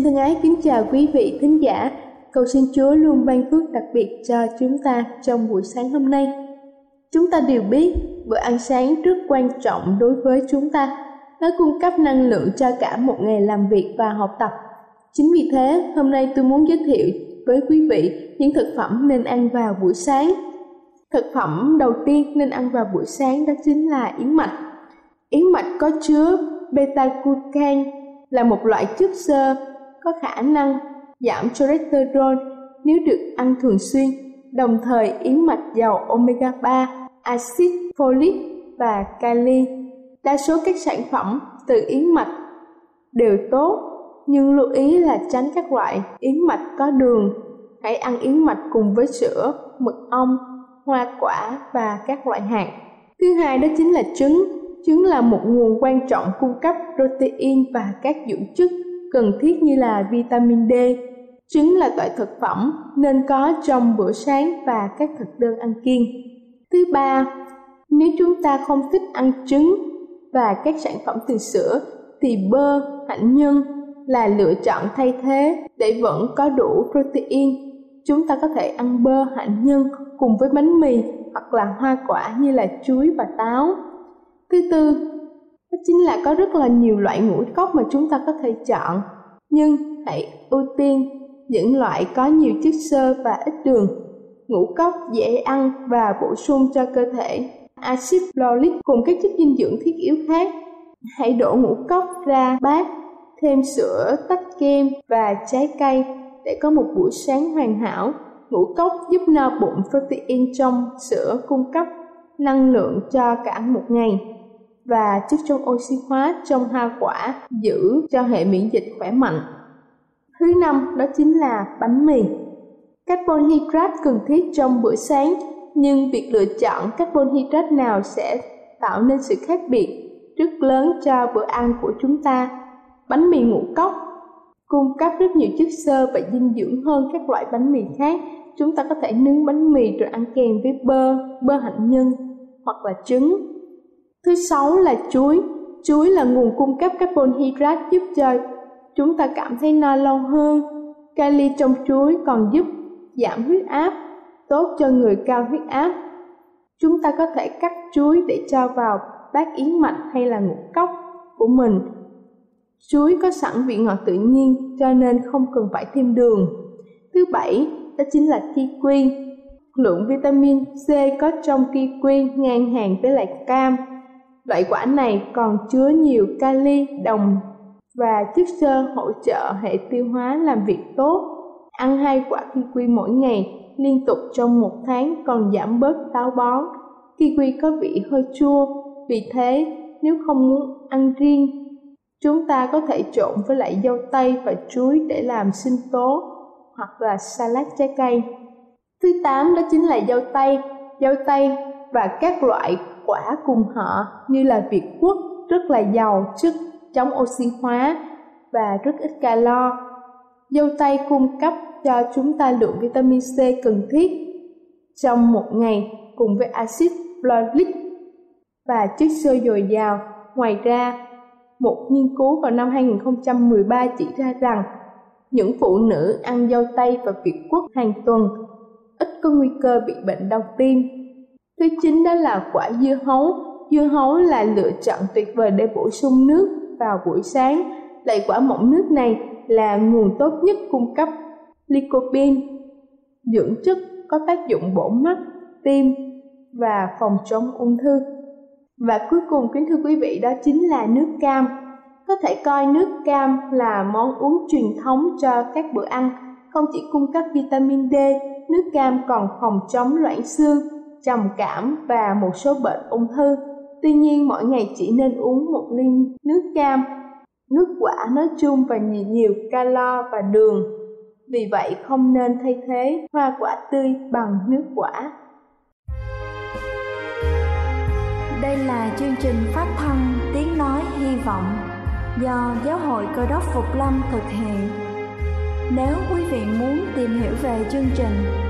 Xin thân ái kính chào quý vị thính giả. Cầu xin Chúa luôn ban phước đặc biệt cho chúng ta trong buổi sáng hôm nay. Chúng ta đều biết bữa ăn sáng rất quan trọng đối với chúng ta. Nó cung cấp năng lượng cho cả một ngày làm việc và học tập. Chính vì thế, hôm nay tôi muốn giới thiệu với quý vị những thực phẩm nên ăn vào buổi sáng. Thực phẩm đầu tiên nên ăn vào buổi sáng đó chính là yến mạch. Yến mạch có chứa beta-glucan là một loại chất xơ có khả năng giảm cholesterol nếu được ăn thường xuyên. Đồng thời yến mạch giàu omega 3, axit folic và kali. Đa số các sản phẩm từ yến mạch đều tốt, nhưng lưu ý là tránh các loại yến mạch có đường. Hãy ăn yến mạch cùng với sữa, mật ong, hoa quả và các loại hạt. Thứ hai đó chính là trứng. Trứng là một nguồn quan trọng cung cấp protein và các dưỡng chất cần thiết như là vitamin D. Trứng là loại thực phẩm nên có trong bữa sáng và các thực đơn ăn kiêng. Thứ ba, nếu chúng ta không thích ăn trứng và các sản phẩm từ sữa thì bơ, hạnh nhân là lựa chọn thay thế để vẫn có đủ protein. Chúng ta có thể ăn bơ, hạnh nhân cùng với bánh mì hoặc là hoa quả như là chuối và táo. Thứ tư, đó chính là có rất là nhiều loại ngũ cốc mà chúng ta có thể chọn. Nhưng hãy ưu tiên những loại có nhiều chất xơ và ít đường. Ngũ cốc dễ ăn và bổ sung cho cơ thể. Axit folic cùng các chất dinh dưỡng thiết yếu khác. Hãy đổ ngũ cốc ra bát, thêm sữa, tách kem và trái cây để có một buổi sáng hoàn hảo. Ngũ cốc giúp no bụng protein trong sữa cung cấp năng lượng cho cả một ngày và chất chống oxy hóa trong hoa quả giữ cho hệ miễn dịch khỏe mạnh. Thứ năm đó chính là bánh mì. Carbon hydrate cần thiết trong bữa sáng, nhưng việc lựa chọn carbon hydrate nào sẽ tạo nên sự khác biệt rất lớn cho bữa ăn của chúng ta. Bánh mì ngũ cốc cung cấp rất nhiều chất xơ và dinh dưỡng hơn các loại bánh mì khác. Chúng ta có thể nướng bánh mì rồi ăn kèm với bơ, bơ hạnh nhân hoặc là trứng Thứ sáu là chuối. Chuối là nguồn cung cấp carbon hydrate giúp cho chúng ta cảm thấy no lâu hơn. Kali trong chuối còn giúp giảm huyết áp, tốt cho người cao huyết áp. Chúng ta có thể cắt chuối để cho vào bát yến mạch hay là ngũ cốc của mình. Chuối có sẵn vị ngọt tự nhiên cho nên không cần phải thêm đường. Thứ bảy, đó chính là kiwi. Lượng vitamin C có trong kiwi ngang hàng với lại cam Loại quả này còn chứa nhiều kali, đồng và chất xơ hỗ trợ hệ tiêu hóa làm việc tốt. Ăn hai quả kiwi mỗi ngày liên tục trong một tháng còn giảm bớt táo bón. Kiwi có vị hơi chua, vì thế nếu không muốn ăn riêng, chúng ta có thể trộn với lại dâu tây và chuối để làm sinh tố hoặc là salad trái cây. Thứ tám đó chính là dâu tây, dâu tây và các loại quả cùng họ như là Việt quất rất là giàu chất chống oxy hóa và rất ít calo. Dâu tây cung cấp cho chúng ta lượng vitamin C cần thiết trong một ngày cùng với axit folic và chất xơ dồi dào. Ngoài ra, một nghiên cứu vào năm 2013 chỉ ra rằng những phụ nữ ăn dâu tây và việt quất hàng tuần ít có nguy cơ bị bệnh đau tim. Thứ chín đó là quả dưa hấu. Dưa hấu là lựa chọn tuyệt vời để bổ sung nước vào buổi sáng. Loại quả mọng nước này là nguồn tốt nhất cung cấp lycopene, dưỡng chất có tác dụng bổ mắt, tim và phòng chống ung thư. Và cuối cùng kính thưa quý vị đó chính là nước cam. Có thể coi nước cam là món uống truyền thống cho các bữa ăn, không chỉ cung cấp vitamin D, nước cam còn phòng chống loãng xương, trầm cảm và một số bệnh ung thư. Tuy nhiên mỗi ngày chỉ nên uống một ly nước cam, nước quả nói chung và nhiều, nhiều calo và đường. Vì vậy không nên thay thế hoa quả tươi bằng nước quả. Đây là chương trình phát thanh Tiếng Nói Hy Vọng do Giáo hội Cơ đốc Phục Lâm thực hiện. Nếu quý vị muốn tìm hiểu về chương trình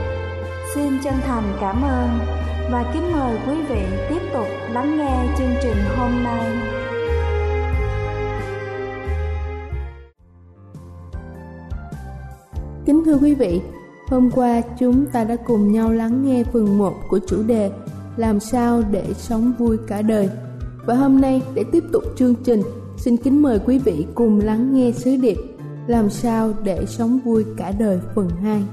Xin chân thành cảm ơn và kính mời quý vị tiếp tục lắng nghe chương trình hôm nay. Kính thưa quý vị, hôm qua chúng ta đã cùng nhau lắng nghe phần 1 của chủ đề làm sao để sống vui cả đời. Và hôm nay để tiếp tục chương trình, xin kính mời quý vị cùng lắng nghe sứ điệp Làm sao để sống vui cả đời phần 2.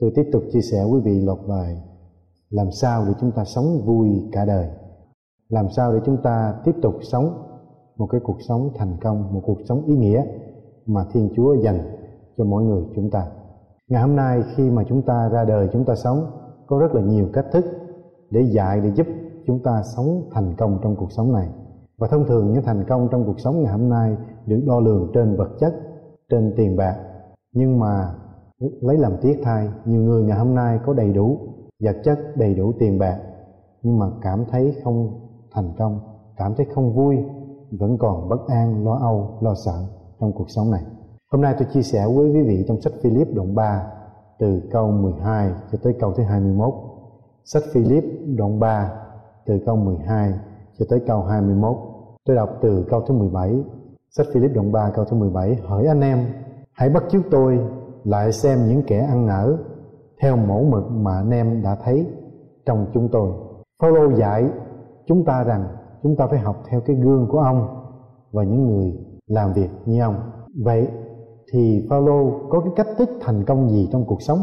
Tôi tiếp tục chia sẻ quý vị loạt bài Làm sao để chúng ta sống vui cả đời? Làm sao để chúng ta tiếp tục sống một cái cuộc sống thành công, một cuộc sống ý nghĩa mà Thiên Chúa dành cho mỗi người chúng ta. Ngày hôm nay khi mà chúng ta ra đời chúng ta sống có rất là nhiều cách thức để dạy để giúp chúng ta sống thành công trong cuộc sống này. Và thông thường những thành công trong cuộc sống ngày hôm nay được đo lường trên vật chất trên tiền bạc. Nhưng mà lấy làm tiếc thay nhiều người ngày hôm nay có đầy đủ vật chất đầy đủ tiền bạc nhưng mà cảm thấy không thành công cảm thấy không vui vẫn còn bất an lo âu lo sợ trong cuộc sống này Hôm nay tôi chia sẻ với quý vị trong sách Philip đoạn 3 từ câu 12 cho tới câu thứ 21. Sách Philip đoạn 3 từ câu 12 cho tới câu 21. Tôi đọc từ câu thứ 17. Sách Philip đoạn 3 câu thứ 17 Hỡi anh em, hãy bắt chước tôi lại xem những kẻ ăn nở theo mẫu mực mà anh em đã thấy trong chúng tôi. Phaolô dạy chúng ta rằng chúng ta phải học theo cái gương của ông và những người làm việc như ông. Vậy thì Phaolô có cái cách thức thành công gì trong cuộc sống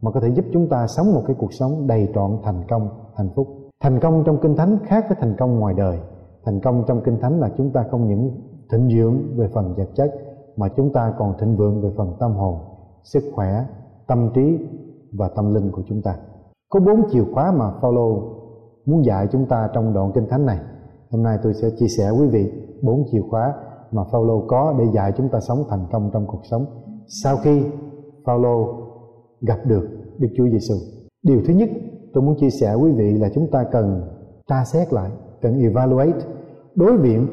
mà có thể giúp chúng ta sống một cái cuộc sống đầy trọn thành công, hạnh phúc. Thành công trong kinh thánh khác với thành công ngoài đời. Thành công trong kinh thánh là chúng ta không những thịnh dưỡng về phần vật chất mà chúng ta còn thịnh vượng về phần tâm hồn, sức khỏe, tâm trí và tâm linh của chúng ta. Có bốn chìa khóa mà Phaolô muốn dạy chúng ta trong đoạn kinh thánh này. Hôm nay tôi sẽ chia sẻ quý vị bốn chìa khóa mà Phaolô có để dạy chúng ta sống thành công trong cuộc sống. Sau khi Phaolô gặp được Đức Chúa Giêsu, điều thứ nhất tôi muốn chia sẻ quý vị là chúng ta cần tra xét lại, cần evaluate, đối diện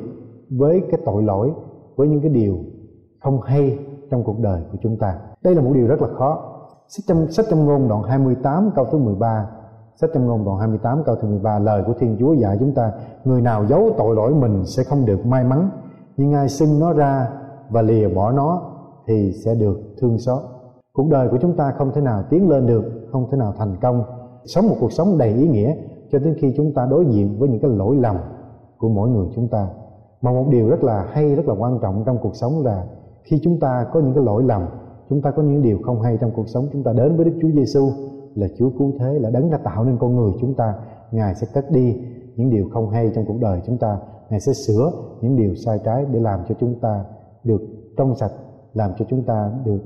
với cái tội lỗi, với những cái điều không hay trong cuộc đời của chúng ta. Đây là một điều rất là khó. Sách trong, sách trong ngôn đoạn 28 câu thứ 13 Sách trong ngôn đoạn 28 câu thứ 13 Lời của Thiên Chúa dạy chúng ta Người nào giấu tội lỗi mình sẽ không được may mắn. Nhưng ai xưng nó ra và lìa bỏ nó thì sẽ được thương xót. Cuộc đời của chúng ta không thể nào tiến lên được không thể nào thành công. Sống một cuộc sống đầy ý nghĩa cho đến khi chúng ta đối diện với những cái lỗi lầm của mỗi người chúng ta. Mà một điều rất là hay rất là quan trọng trong cuộc sống là khi chúng ta có những cái lỗi lầm, chúng ta có những điều không hay trong cuộc sống, chúng ta đến với Đức Chúa Giêsu là Chúa cứu thế, là đấng đã tạo nên con người chúng ta. Ngài sẽ cất đi những điều không hay trong cuộc đời chúng ta. Ngài sẽ sửa những điều sai trái để làm cho chúng ta được trong sạch, làm cho chúng ta được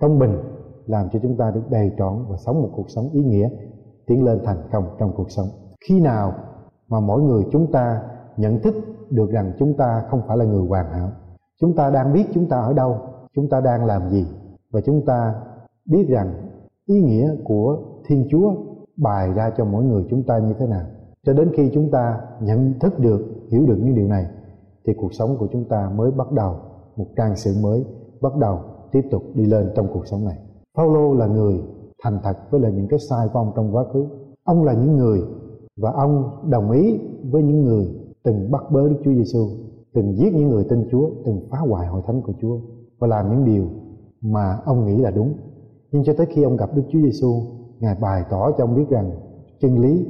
công bình, làm cho chúng ta được đầy trọn và sống một cuộc sống ý nghĩa, tiến lên thành công trong cuộc sống. Khi nào mà mỗi người chúng ta nhận thức được rằng chúng ta không phải là người hoàn hảo chúng ta đang biết chúng ta ở đâu chúng ta đang làm gì và chúng ta biết rằng ý nghĩa của thiên chúa bài ra cho mỗi người chúng ta như thế nào. Cho đến khi chúng ta nhận thức được hiểu được những điều này thì cuộc sống của chúng ta mới bắt đầu một trang sử mới bắt đầu tiếp tục đi lên trong cuộc sống này. Paulo là người thành thật với lại những cái sai của ông trong quá khứ. Ông là những người và ông đồng ý với những người từng bắt bớ Đức Chúa Giêsu, từng giết những người tin Chúa, từng phá hoại hội thánh của Chúa và làm những điều mà ông nghĩ là đúng. Nhưng cho tới khi ông gặp Đức Chúa Giêsu, Ngài bày tỏ cho ông biết rằng chân lý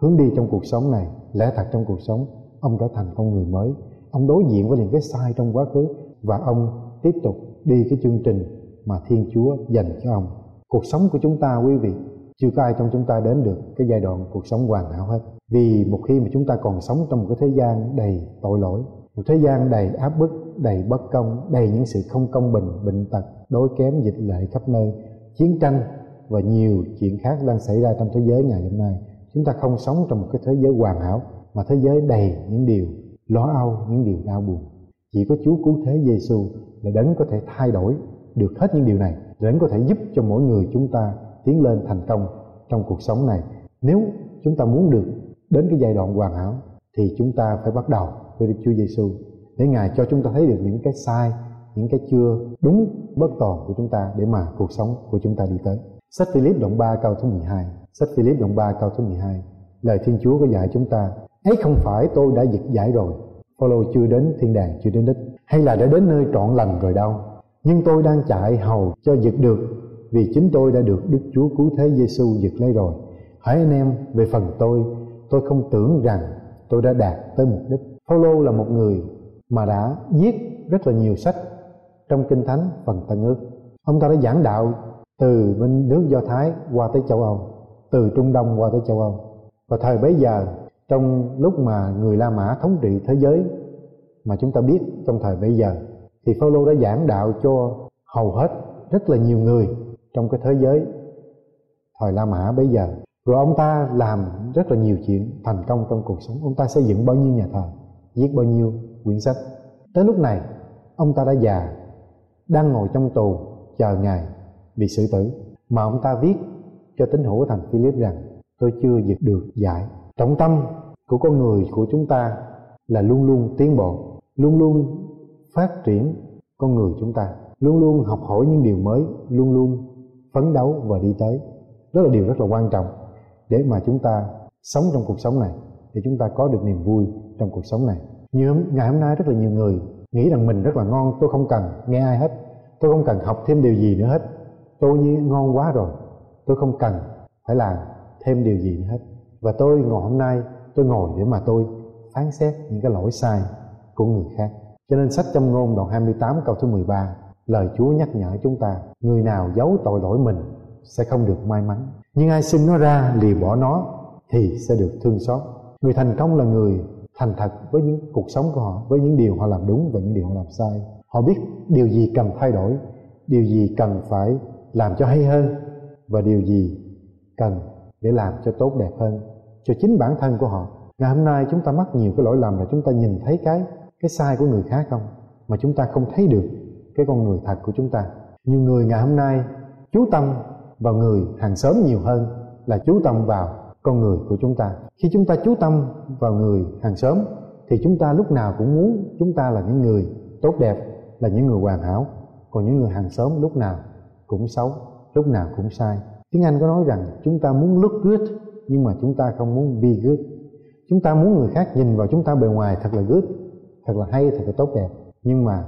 hướng đi trong cuộc sống này, lẽ thật trong cuộc sống, ông trở thành con người mới. Ông đối diện với những cái sai trong quá khứ và ông tiếp tục đi cái chương trình mà Thiên Chúa dành cho ông. Cuộc sống của chúng ta quý vị chưa có ai trong chúng ta đến được cái giai đoạn cuộc sống hoàn hảo hết vì một khi mà chúng ta còn sống trong một cái thế gian đầy tội lỗi một thế gian đầy áp bức, đầy bất công, đầy những sự không công bình, bệnh tật, đối kém, dịch lệ khắp nơi, chiến tranh và nhiều chuyện khác đang xảy ra trong thế giới ngày hôm nay. Chúng ta không sống trong một cái thế giới hoàn hảo, mà thế giới đầy những điều lo âu, những điều đau buồn. Chỉ có Chúa cứu thế Giêsu là đấng có thể thay đổi được hết những điều này đấng có thể giúp cho mỗi người chúng ta tiến lên thành công trong cuộc sống này. Nếu chúng ta muốn được đến cái giai đoạn hoàn hảo, thì chúng ta phải bắt đầu với Đức Chúa Giêsu để Ngài cho chúng ta thấy được những cái sai, những cái chưa đúng bất toàn của chúng ta để mà cuộc sống của chúng ta đi tới. Sách Philip đoạn 3 câu thứ 12 Sách Philip đoạn 3 câu thứ 12 Lời Thiên Chúa có dạy chúng ta ấy không phải tôi đã dịch giải rồi Phaolô chưa đến thiên đàng chưa đến đích hay là đã đến nơi trọn lành rồi đâu nhưng tôi đang chạy hầu cho giật được vì chính tôi đã được Đức Chúa cứu thế Giêsu giật lấy rồi. Hỡi anh em, về phần tôi, tôi không tưởng rằng tôi đã đạt tới mục đích. Phaolô là một người mà đã viết rất là nhiều sách trong Kinh Thánh phần Tân ước. Ông ta đã giảng đạo từ bên nước Do Thái qua tới châu Âu, từ Trung Đông qua tới châu Âu. Và thời bấy giờ, trong lúc mà người La Mã thống trị thế giới mà chúng ta biết trong thời bấy giờ, thì Phaolô đã giảng đạo cho hầu hết rất là nhiều người trong cái thế giới thời La Mã bây giờ rồi ông ta làm rất là nhiều chuyện thành công trong cuộc sống ông ta xây dựng bao nhiêu nhà thờ viết bao nhiêu quyển sách. Tới lúc này, ông ta đã già, đang ngồi trong tù, chờ ngày bị xử tử. Mà ông ta viết cho tín hữu thành Philip rằng, tôi chưa dịch được giải. Trọng tâm của con người của chúng ta là luôn luôn tiến bộ, luôn luôn phát triển con người chúng ta, luôn luôn học hỏi những điều mới, luôn luôn phấn đấu và đi tới. Đó là điều rất là quan trọng để mà chúng ta sống trong cuộc sống này, để chúng ta có được niềm vui trong cuộc sống này. Như ngày hôm nay rất là nhiều người nghĩ rằng mình rất là ngon, tôi không cần nghe ai hết. Tôi không cần học thêm điều gì nữa hết. Tôi như ngon quá rồi, tôi không cần phải làm thêm điều gì nữa hết. Và tôi ngồi hôm nay, tôi ngồi để mà tôi phán xét những cái lỗi sai của người khác. Cho nên sách châm ngôn đoạn 28 câu thứ 13 lời Chúa nhắc nhở chúng ta, người nào giấu tội lỗi mình sẽ không được may mắn. Nhưng ai xin nó ra lìa bỏ nó thì sẽ được thương xót. Người thành công là người thành thật với những cuộc sống của họ, với những điều họ làm đúng và những điều họ làm sai. Họ biết điều gì cần thay đổi, điều gì cần phải làm cho hay hơn và điều gì cần để làm cho tốt đẹp hơn cho chính bản thân của họ. Ngày hôm nay chúng ta mắc nhiều cái lỗi lầm là chúng ta nhìn thấy cái cái sai của người khác không? Mà chúng ta không thấy được cái con người thật của chúng ta. Nhiều người ngày hôm nay chú tâm vào người hàng xóm nhiều hơn là chú tâm vào con người của chúng ta. Khi chúng ta chú tâm vào người hàng xóm, thì chúng ta lúc nào cũng muốn chúng ta là những người tốt đẹp, là những người hoàn hảo. Còn những người hàng xóm lúc nào cũng xấu, lúc nào cũng sai. Tiếng anh có nói rằng chúng ta muốn look good, nhưng mà chúng ta không muốn be good. Chúng ta muốn người khác nhìn vào chúng ta bề ngoài thật là good, thật là hay, thật là tốt đẹp. Nhưng mà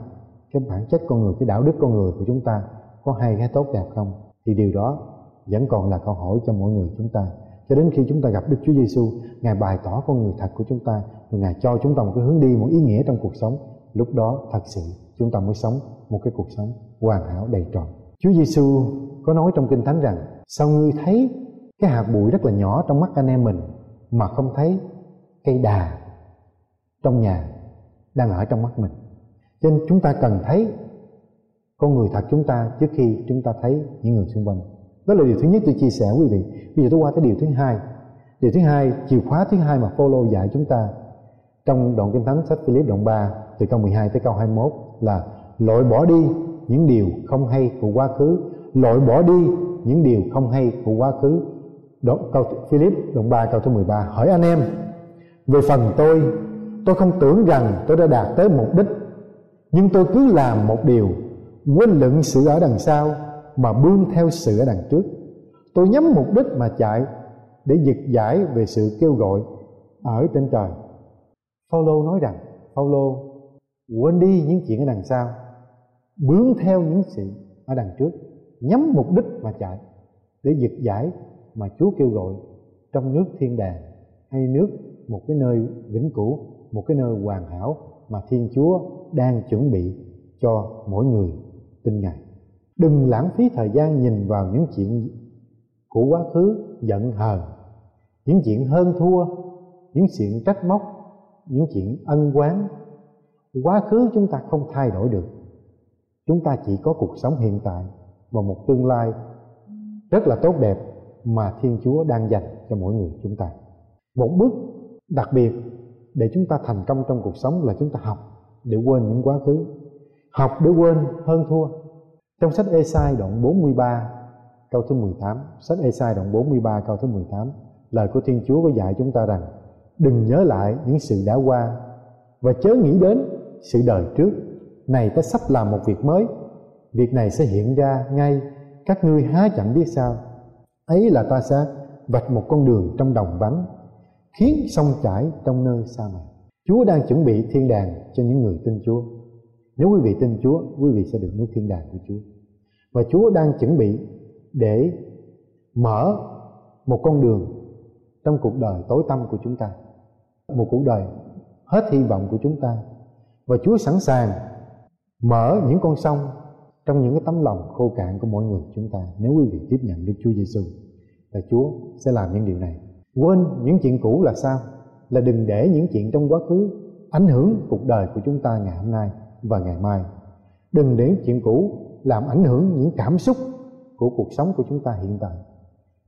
cái bản chất con người, cái đạo đức con người của chúng ta có hay hay tốt đẹp không? Thì điều đó vẫn còn là câu hỏi cho mỗi người chúng ta cho đến khi chúng ta gặp Đức Chúa Giêsu ngài bày tỏ con người thật của chúng ta và ngài cho chúng ta một cái hướng đi, một ý nghĩa trong cuộc sống. Lúc đó, thật sự, chúng ta mới sống một cái cuộc sống hoàn hảo, đầy trọn. Chúa Giêsu có nói trong Kinh Thánh rằng, sao ngươi thấy cái hạt bụi rất là nhỏ trong mắt anh em mình, mà không thấy cây đà trong nhà đang ở trong mắt mình? Cho nên chúng ta cần thấy con người thật chúng ta trước khi chúng ta thấy những người xung quanh đó là điều thứ nhất tôi chia sẻ quý vị. Bây giờ tôi qua tới điều thứ hai. Điều thứ hai chìa khóa thứ hai mà Phaolô dạy chúng ta trong đoạn kinh thánh sách Philip đoạn 3 từ câu 12 tới câu 21 là loại bỏ đi những điều không hay của quá khứ. Loại bỏ đi những điều không hay của quá khứ. Đó, câu Philip đoạn 3 câu thứ 13 hỏi anh em về phần tôi tôi không tưởng rằng tôi đã đạt tới mục đích nhưng tôi cứ làm một điều quên lựng sự ở đằng sau mà bươn theo sự ở đằng trước tôi nhắm mục đích mà chạy để giật giải về sự kêu gọi ở trên trời Phaolô nói rằng, Phaolô, quên đi những chuyện ở đằng sau bướng theo những sự ở đằng trước, nhắm mục đích mà chạy để giật giải mà Chúa kêu gọi trong nước thiên đàng hay nước một cái nơi vĩnh cửu, một cái nơi hoàn hảo mà Thiên Chúa đang chuẩn bị cho mỗi người tin Ngài. Đừng lãng phí thời gian nhìn vào những chuyện của quá khứ giận hờn, những chuyện hơn thua, những chuyện trách móc, những chuyện ân oán. Quá khứ chúng ta không thay đổi được. Chúng ta chỉ có cuộc sống hiện tại và một tương lai rất là tốt đẹp mà Thiên Chúa đang dành cho mỗi người chúng ta. Một bước đặc biệt để chúng ta thành công trong cuộc sống là chúng ta học để quên những quá khứ học để quên hơn thua trong sách Esai đoạn 43 câu thứ 18 sách Esai đoạn 43 câu thứ 18 lời của Thiên Chúa có dạy chúng ta rằng, đừng nhớ lại những sự đã qua và chớ nghĩ đến sự đời trước. Này ta sắp làm một việc mới. Việc này sẽ hiện ra ngay. Các ngươi há chẳng biết sao. Ấy là ta sẽ vạch một con đường trong đồng vắng, khiến sông chảy trong nơi xa mạc. Chúa đang chuẩn bị thiên đàng cho những người tin Chúa nếu quý vị tin Chúa, quý vị sẽ được nước thiên đàng của Chúa. Và Chúa đang chuẩn bị để mở một con đường trong cuộc đời tối tăm của chúng ta, một cuộc đời hết hy vọng của chúng ta. Và Chúa sẵn sàng mở những con sông trong những cái tấm lòng khô cạn của mỗi người chúng ta nếu quý vị tiếp nhận Đức Chúa Giêsu và Chúa sẽ làm những điều này. Quên những chuyện cũ là sao? Là đừng để những chuyện trong quá khứ ảnh hưởng cuộc đời của chúng ta ngày hôm nay và ngày mai. Đừng để chuyện cũ làm ảnh hưởng những cảm xúc của cuộc sống của chúng ta hiện tại.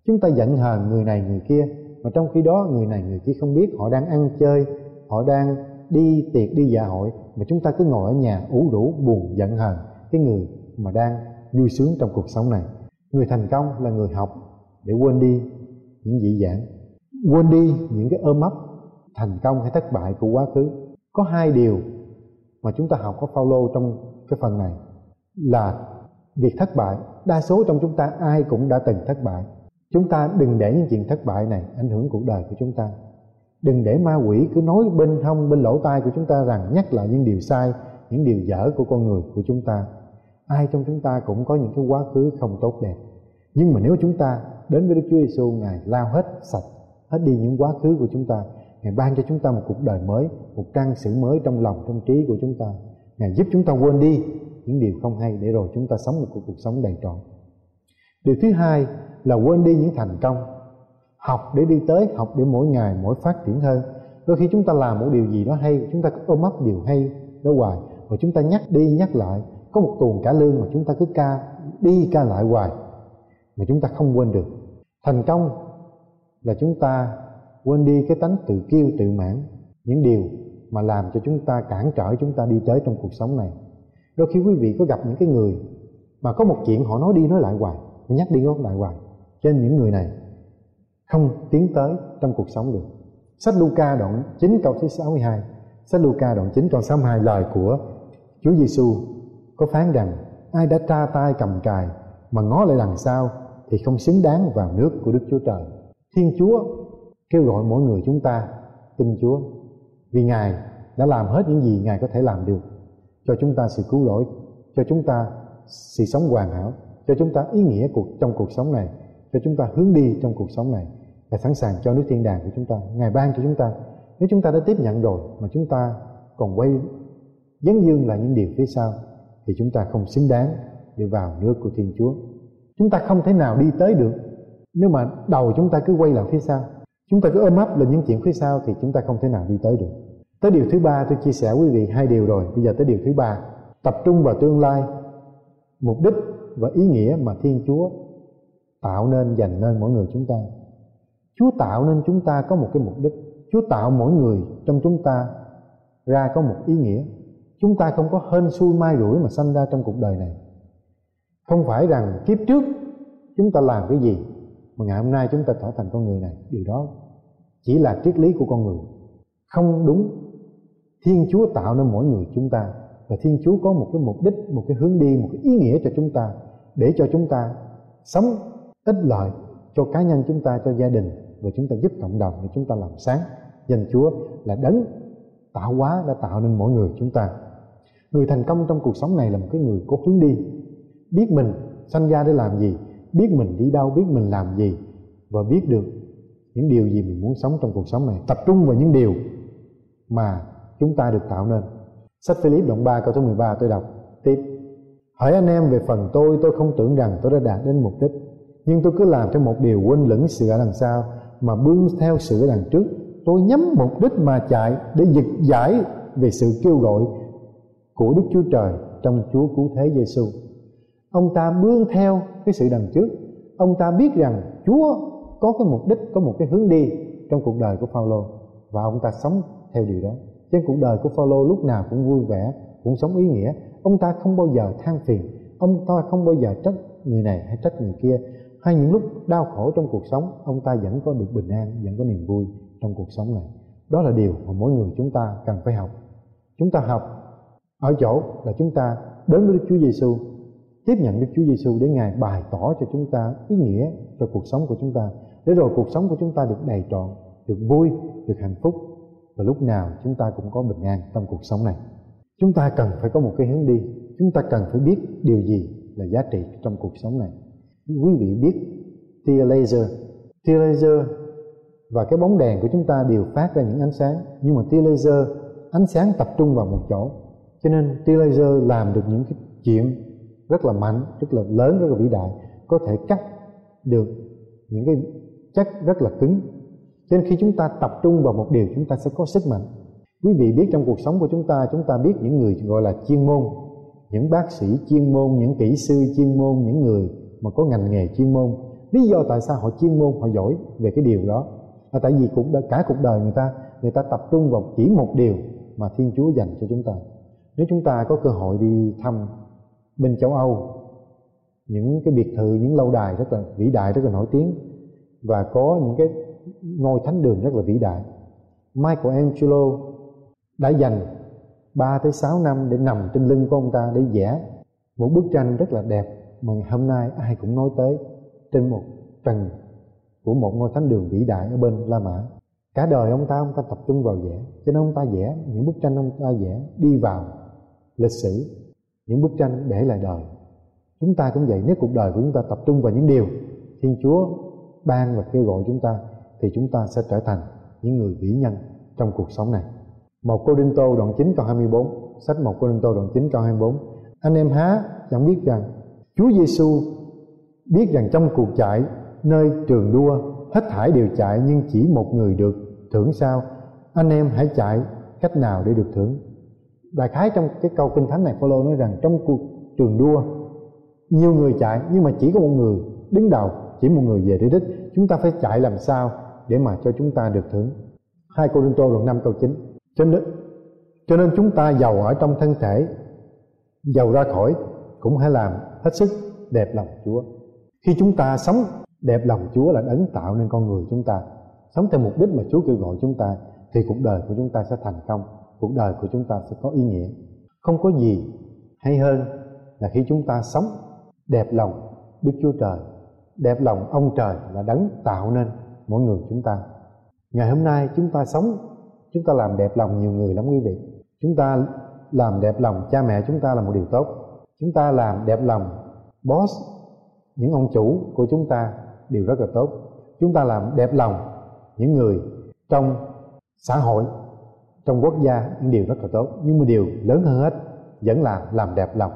Chúng ta giận hờn người này người kia, mà trong khi đó người này người kia không biết họ đang ăn chơi, họ đang đi tiệc đi dạ hội, mà chúng ta cứ ngồi ở nhà ủ rũ buồn giận hờn cái người mà đang vui sướng trong cuộc sống này. Người thành công là người học để quên đi những dị dạng, quên đi những cái ôm ấp thành công hay thất bại của quá khứ. Có hai điều mà chúng ta học có follow trong cái phần này là việc thất bại. Đa số trong chúng ta ai cũng đã từng thất bại. Chúng ta đừng để những chuyện thất bại này ảnh hưởng cuộc đời của chúng ta. Đừng để ma quỷ cứ nói bên hông, bên lỗ tai của chúng ta rằng nhắc lại những điều sai, những điều dở của con người của chúng ta. Ai trong chúng ta cũng có những cái quá khứ không tốt đẹp. Nhưng mà nếu chúng ta đến với Đức Chúa Giêsu ngài lao hết sạch, hết đi những quá khứ của chúng ta ngài ban cho chúng ta một cuộc đời mới một trang sử mới trong lòng trong trí của chúng ta. Ngài giúp chúng ta quên đi những điều không hay để rồi chúng ta sống một cuộc, cuộc sống đầy trọn. Điều thứ hai là quên đi những thành công. Học để đi tới học để mỗi ngày mỗi phát triển hơn. Đôi khi chúng ta làm một điều gì đó hay chúng ta cứ ôm ấp điều hay đó hoài. Và chúng ta nhắc đi nhắc lại có một tuần cả lương mà chúng ta cứ ca đi ca lại hoài mà chúng ta không quên được. Thành công là chúng ta quên đi cái tánh tự kiêu tự mãn, những điều mà làm cho chúng ta cản trở chúng ta đi tới trong cuộc sống này. Đôi khi quý vị có gặp những cái người mà có một chuyện họ nói đi nói lại hoài nhắc đi nói lại hoài trên những người này, không tiến tới trong cuộc sống được. Sách Luca đoạn 9 câu thứ 62 sách Luca đoạn 9 câu 62 lời của Chúa Giêsu có phán rằng, ai đã tra tay cầm cài mà ngó lại đằng sau thì không xứng đáng vào nước của Đức Chúa Trời. Thiên Chúa kêu gọi mỗi người chúng ta tin Chúa vì Ngài đã làm hết những gì Ngài có thể làm được cho chúng ta sự cứu rỗi, cho chúng ta sự sống hoàn hảo, cho chúng ta ý nghĩa cuộc, trong cuộc sống này, cho chúng ta hướng đi trong cuộc sống này và sẵn sàng cho nước thiên đàng của chúng ta Ngài ban cho chúng ta nếu chúng ta đã tiếp nhận rồi mà chúng ta còn quay dấn dương lại những điều phía sau, thì chúng ta không xứng đáng để vào nước của Thiên Chúa. Chúng ta không thể nào đi tới được nếu mà đầu chúng ta cứ quay lại phía sau. Chúng ta cứ ôm ấp là những chuyện phía sau thì chúng ta không thể nào đi tới được. Tới điều thứ ba tôi chia sẻ quý vị hai điều rồi. Bây giờ tới điều thứ ba, tập trung vào tương lai, mục đích và ý nghĩa mà Thiên Chúa tạo nên dành nên mỗi người chúng ta. Chúa tạo nên chúng ta có một cái mục đích. Chúa tạo mỗi người trong chúng ta ra có một ý nghĩa. Chúng ta không có hên xui mai rủi mà sanh ra trong cuộc đời này. Không phải rằng kiếp trước chúng ta làm cái gì mà ngày hôm nay chúng ta trở thành con người này. Điều đó chỉ là triết lý của con người. Không đúng. Thiên Chúa tạo nên mỗi người chúng ta và Thiên Chúa có một cái mục đích, một cái hướng đi, một cái ý nghĩa cho chúng ta để cho chúng ta sống ích lợi cho cá nhân chúng ta, cho gia đình và chúng ta giúp cộng đồng để chúng ta làm sáng danh Chúa là đấng tạo hóa đã tạo nên mỗi người chúng ta. Người thành công trong cuộc sống này là một cái người có hướng đi, biết mình sanh ra để làm gì, biết mình đi đâu, biết mình làm gì và biết được những điều gì mình muốn sống trong cuộc sống này, tập trung vào những điều mà chúng ta được tạo nên. Sách Philip đoạn 3 câu số 13 tôi đọc tiếp. Hỏi anh em về phần tôi, tôi không tưởng rằng tôi đã đạt đến mục đích nhưng tôi cứ làm theo một điều quên lửng sự ở đằng sau mà bươn theo sự ở đằng trước tôi nhắm mục đích mà chạy để giật giải về sự kêu gọi của Đức Chúa Trời trong Chúa cứu thế Giêsu. Ông ta bươn theo cái sự đằng trước, ông ta biết rằng Chúa có cái mục đích, có một cái hướng đi trong cuộc đời của Phaolô. Và ông ta sống theo điều đó. Trên cuộc đời của Phaolô lúc nào cũng vui vẻ, cũng sống ý nghĩa. Ông ta không bao giờ than phiền, ông ta không bao giờ trách người này hay trách người kia. Hay những lúc đau khổ trong cuộc sống ông ta vẫn có được bình an vẫn có niềm vui trong cuộc sống này. Đó là điều mà mỗi người chúng ta cần phải học. Chúng ta học ở chỗ là chúng ta đến với Đức Chúa Giêsu tiếp nhận Đức Chúa Giêsu để Ngài bày tỏ cho chúng ta ý nghĩa cho cuộc sống của chúng ta để rồi cuộc sống của chúng ta được đầy trọn, được vui, được hạnh phúc. Và lúc nào chúng ta cũng có bình an trong cuộc sống này. Chúng ta cần phải có một cái hướng đi. Chúng ta cần phải biết điều gì là giá trị trong cuộc sống này. Quý vị biết tia laser tia laser và cái bóng đèn của chúng ta đều phát ra những ánh sáng. Nhưng mà tia laser ánh sáng tập trung vào một chỗ. Cho nên tia laser làm được những cái chuyện rất là mạnh, rất là lớn, rất là vĩ đại. Có thể cắt được những cái chắc rất là cứng. Cho nên khi chúng ta tập trung vào một điều, chúng ta sẽ có sức mạnh. Quý vị biết trong cuộc sống của chúng ta chúng ta biết những người gọi là chuyên môn, những bác sĩ chuyên môn, những kỹ sư chuyên môn, những người mà có ngành nghề chuyên môn. Lý do tại sao họ chuyên môn, họ giỏi về cái điều đó. Là tại vì cũng đã, cả cuộc đời người ta người ta tập trung vào chỉ một điều mà thiên chúa dành cho chúng ta. Nếu chúng ta có cơ hội đi thăm bên châu âu, những cái biệt thự, những lâu đài rất là vĩ đại, rất là nổi tiếng và có những cái ngôi thánh đường rất là vĩ đại. Michelangelo đã dành 3 tới 6 năm để nằm trên lưng của ông ta để vẽ một bức tranh rất là đẹp mà hôm nay ai cũng nói tới trên một trần của một ngôi thánh đường vĩ đại ở bên La Mã. Cả đời ông ta ông ta tập trung vào vẽ, cho nên ông ta vẽ những bức tranh ông ta vẽ đi vào lịch sử, những bức tranh để lại đời. Chúng ta cũng vậy, nếu cuộc đời của chúng ta tập trung vào những điều thiên chúa ban và kêu gọi chúng ta, thì chúng ta sẽ trở thành những người vĩ nhân trong cuộc sống này. Một Cô Đinh Tô đoạn 9 câu 24 Sách một Cô Đinh Tô đoạn 9 câu 24 Anh em há chẳng biết rằng, Chúa Giêsu biết rằng trong cuộc chạy nơi trường đua, hết thảy đều chạy nhưng chỉ một người được thưởng sao. Anh em hãy chạy, cách nào để được thưởng? Đại khái trong cái câu kinh thánh này, Phaolô nói rằng trong cuộc trường đua, nhiều người chạy nhưng mà chỉ có một người đứng đầu chỉ một người về đến đích chúng ta phải chạy làm sao để mà cho chúng ta được thưởng hai cô Đinh Tô đoạn 5 câu 9 cho nên cho nên chúng ta giàu ở trong thân thể giàu ra khỏi cũng hãy làm hết sức đẹp lòng Chúa. Khi chúng ta sống đẹp lòng Chúa là đấng tạo nên con người chúng ta, sống theo mục đích mà Chúa kêu gọi chúng ta thì cuộc đời của chúng ta sẽ thành công, cuộc đời của chúng ta sẽ có ý nghĩa. Không có gì hay hơn là khi chúng ta sống đẹp lòng Đức Chúa Trời, đẹp lòng ông trời là đấng tạo nên mỗi người chúng ta. Ngày hôm nay chúng ta sống, chúng ta làm đẹp lòng nhiều người lắm quý vị. Chúng ta làm đẹp lòng cha mẹ chúng ta là một điều tốt chúng ta làm đẹp lòng boss những ông chủ của chúng ta đều rất là tốt chúng ta làm đẹp lòng những người trong xã hội trong quốc gia những điều rất là tốt nhưng mà điều lớn hơn hết vẫn là làm đẹp lòng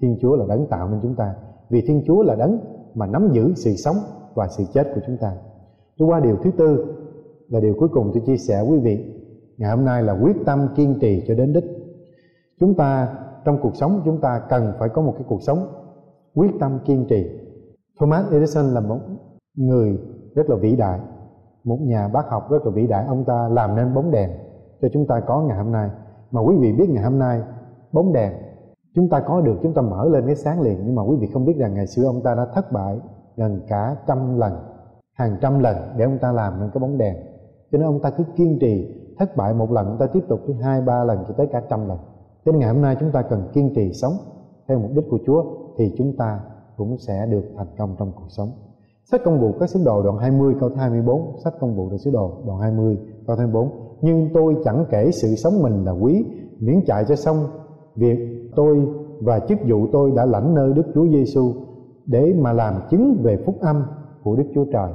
thiên chúa là đấng tạo nên chúng ta vì thiên chúa là đấng mà nắm giữ sự sống và sự chết của chúng ta. Tôi qua điều thứ tư là điều cuối cùng tôi chia sẻ quý vị. Ngày hôm nay là quyết tâm kiên trì cho đến đích. Chúng ta, trong cuộc sống, chúng ta cần phải có một cái cuộc sống quyết tâm kiên trì. Thomas Edison là một người rất là vĩ đại, một nhà bác học rất là vĩ đại. Ông ta làm nên bóng đèn cho chúng ta có ngày hôm nay. Mà quý vị biết ngày hôm nay, bóng đèn chúng ta có được, chúng ta mở lên cái sáng liền. Nhưng mà quý vị không biết rằng ngày xưa ông ta đã thất bại gần cả trăm lần, hàng trăm lần để ông ta làm nên cái bóng đèn. Cho nên ông ta cứ kiên trì thất bại một lần, ông ta tiếp tục thứ hai, ba lần cho tới cả trăm lần. Cho nên ngày hôm nay chúng ta cần kiên trì sống theo mục đích của Chúa thì chúng ta cũng sẽ được thành công trong cuộc sống. Sách công vụ các sứ đồ đoạn 20 câu 24 Sách công vụ các sứ đồ đoạn 20 câu 24 Nhưng tôi chẳng kể sự sống mình là quý, Miễn chạy cho xong Việc tôi và chức vụ tôi đã lãnh nơi Đức Chúa Giêsu Để mà làm chứng về phúc âm của Đức Chúa Trời.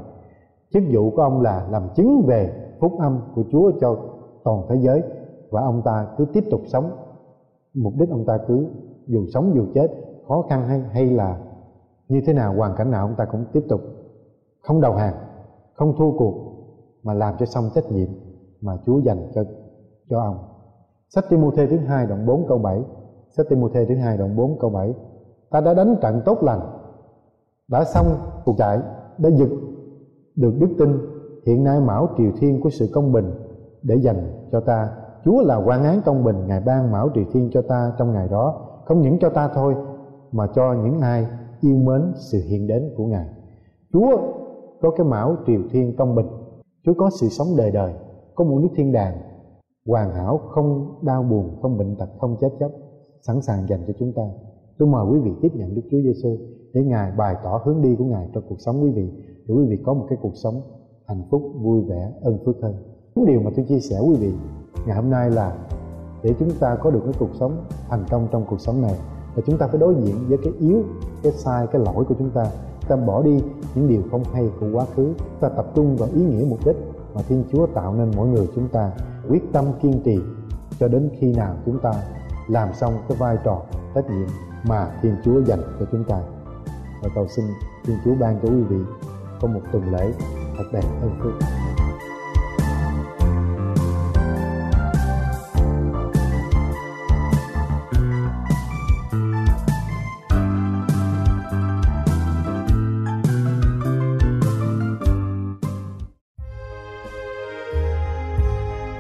Chức vụ của ông là làm chứng về phúc âm của Chúa cho toàn thế giới Và ông ta cứ tiếp tục sống. Mục đích ông ta cứ dù sống dù chết Khó khăn hay, hay là như thế nào hoàn cảnh nào ông ta cũng tiếp tục không đầu hàng không thua cuộc mà làm cho xong trách nhiệm mà Chúa dành cho cho ông. Sách Timôthê thứ hai đoạn 4 câu 7 sách Timothy thứ hai đoạn 4 câu 7 ta đã đánh trận tốt lành, đã xong cuộc chạy, đã giật được đức tin. Hiện nay mão triều thiên của sự công bình để dành cho ta. Chúa là quan án công bình, Ngài ban mão triều thiên cho ta trong ngày đó. Không những cho ta thôi, mà cho những ai yêu mến sự hiện đến của Ngài. Chúa có cái mão triều thiên công bình. Chúa có sự sống đời đời, có một nước thiên đàng hoàn hảo, không đau buồn, không bệnh tật, không chết chóc sẵn sàng dành cho chúng ta. Tôi mời quý vị tiếp nhận Đức Chúa Giêsu để Ngài bày tỏ hướng đi của Ngài trong cuộc sống quý vị, để quý vị có một cái cuộc sống hạnh phúc, vui vẻ ơn phước hơn. Những điều mà tôi chia sẻ quý vị ngày hôm nay là để chúng ta có được cái cuộc sống thành công trong cuộc sống này là chúng ta phải đối diện với cái yếu, cái sai, cái lỗi của chúng ta. Ta bỏ đi những điều không hay của quá khứ. Ta tập trung vào ý nghĩa mục đích mà thiên chúa tạo nên mỗi người chúng ta. Quyết tâm kiên trì cho đến khi nào chúng ta làm xong cái vai trò trách nhiệm mà thiên chúa dành cho chúng ta. Và cầu xin thiên chúa ban cho quý vị có một tuần lễ thật đẹp hơn phước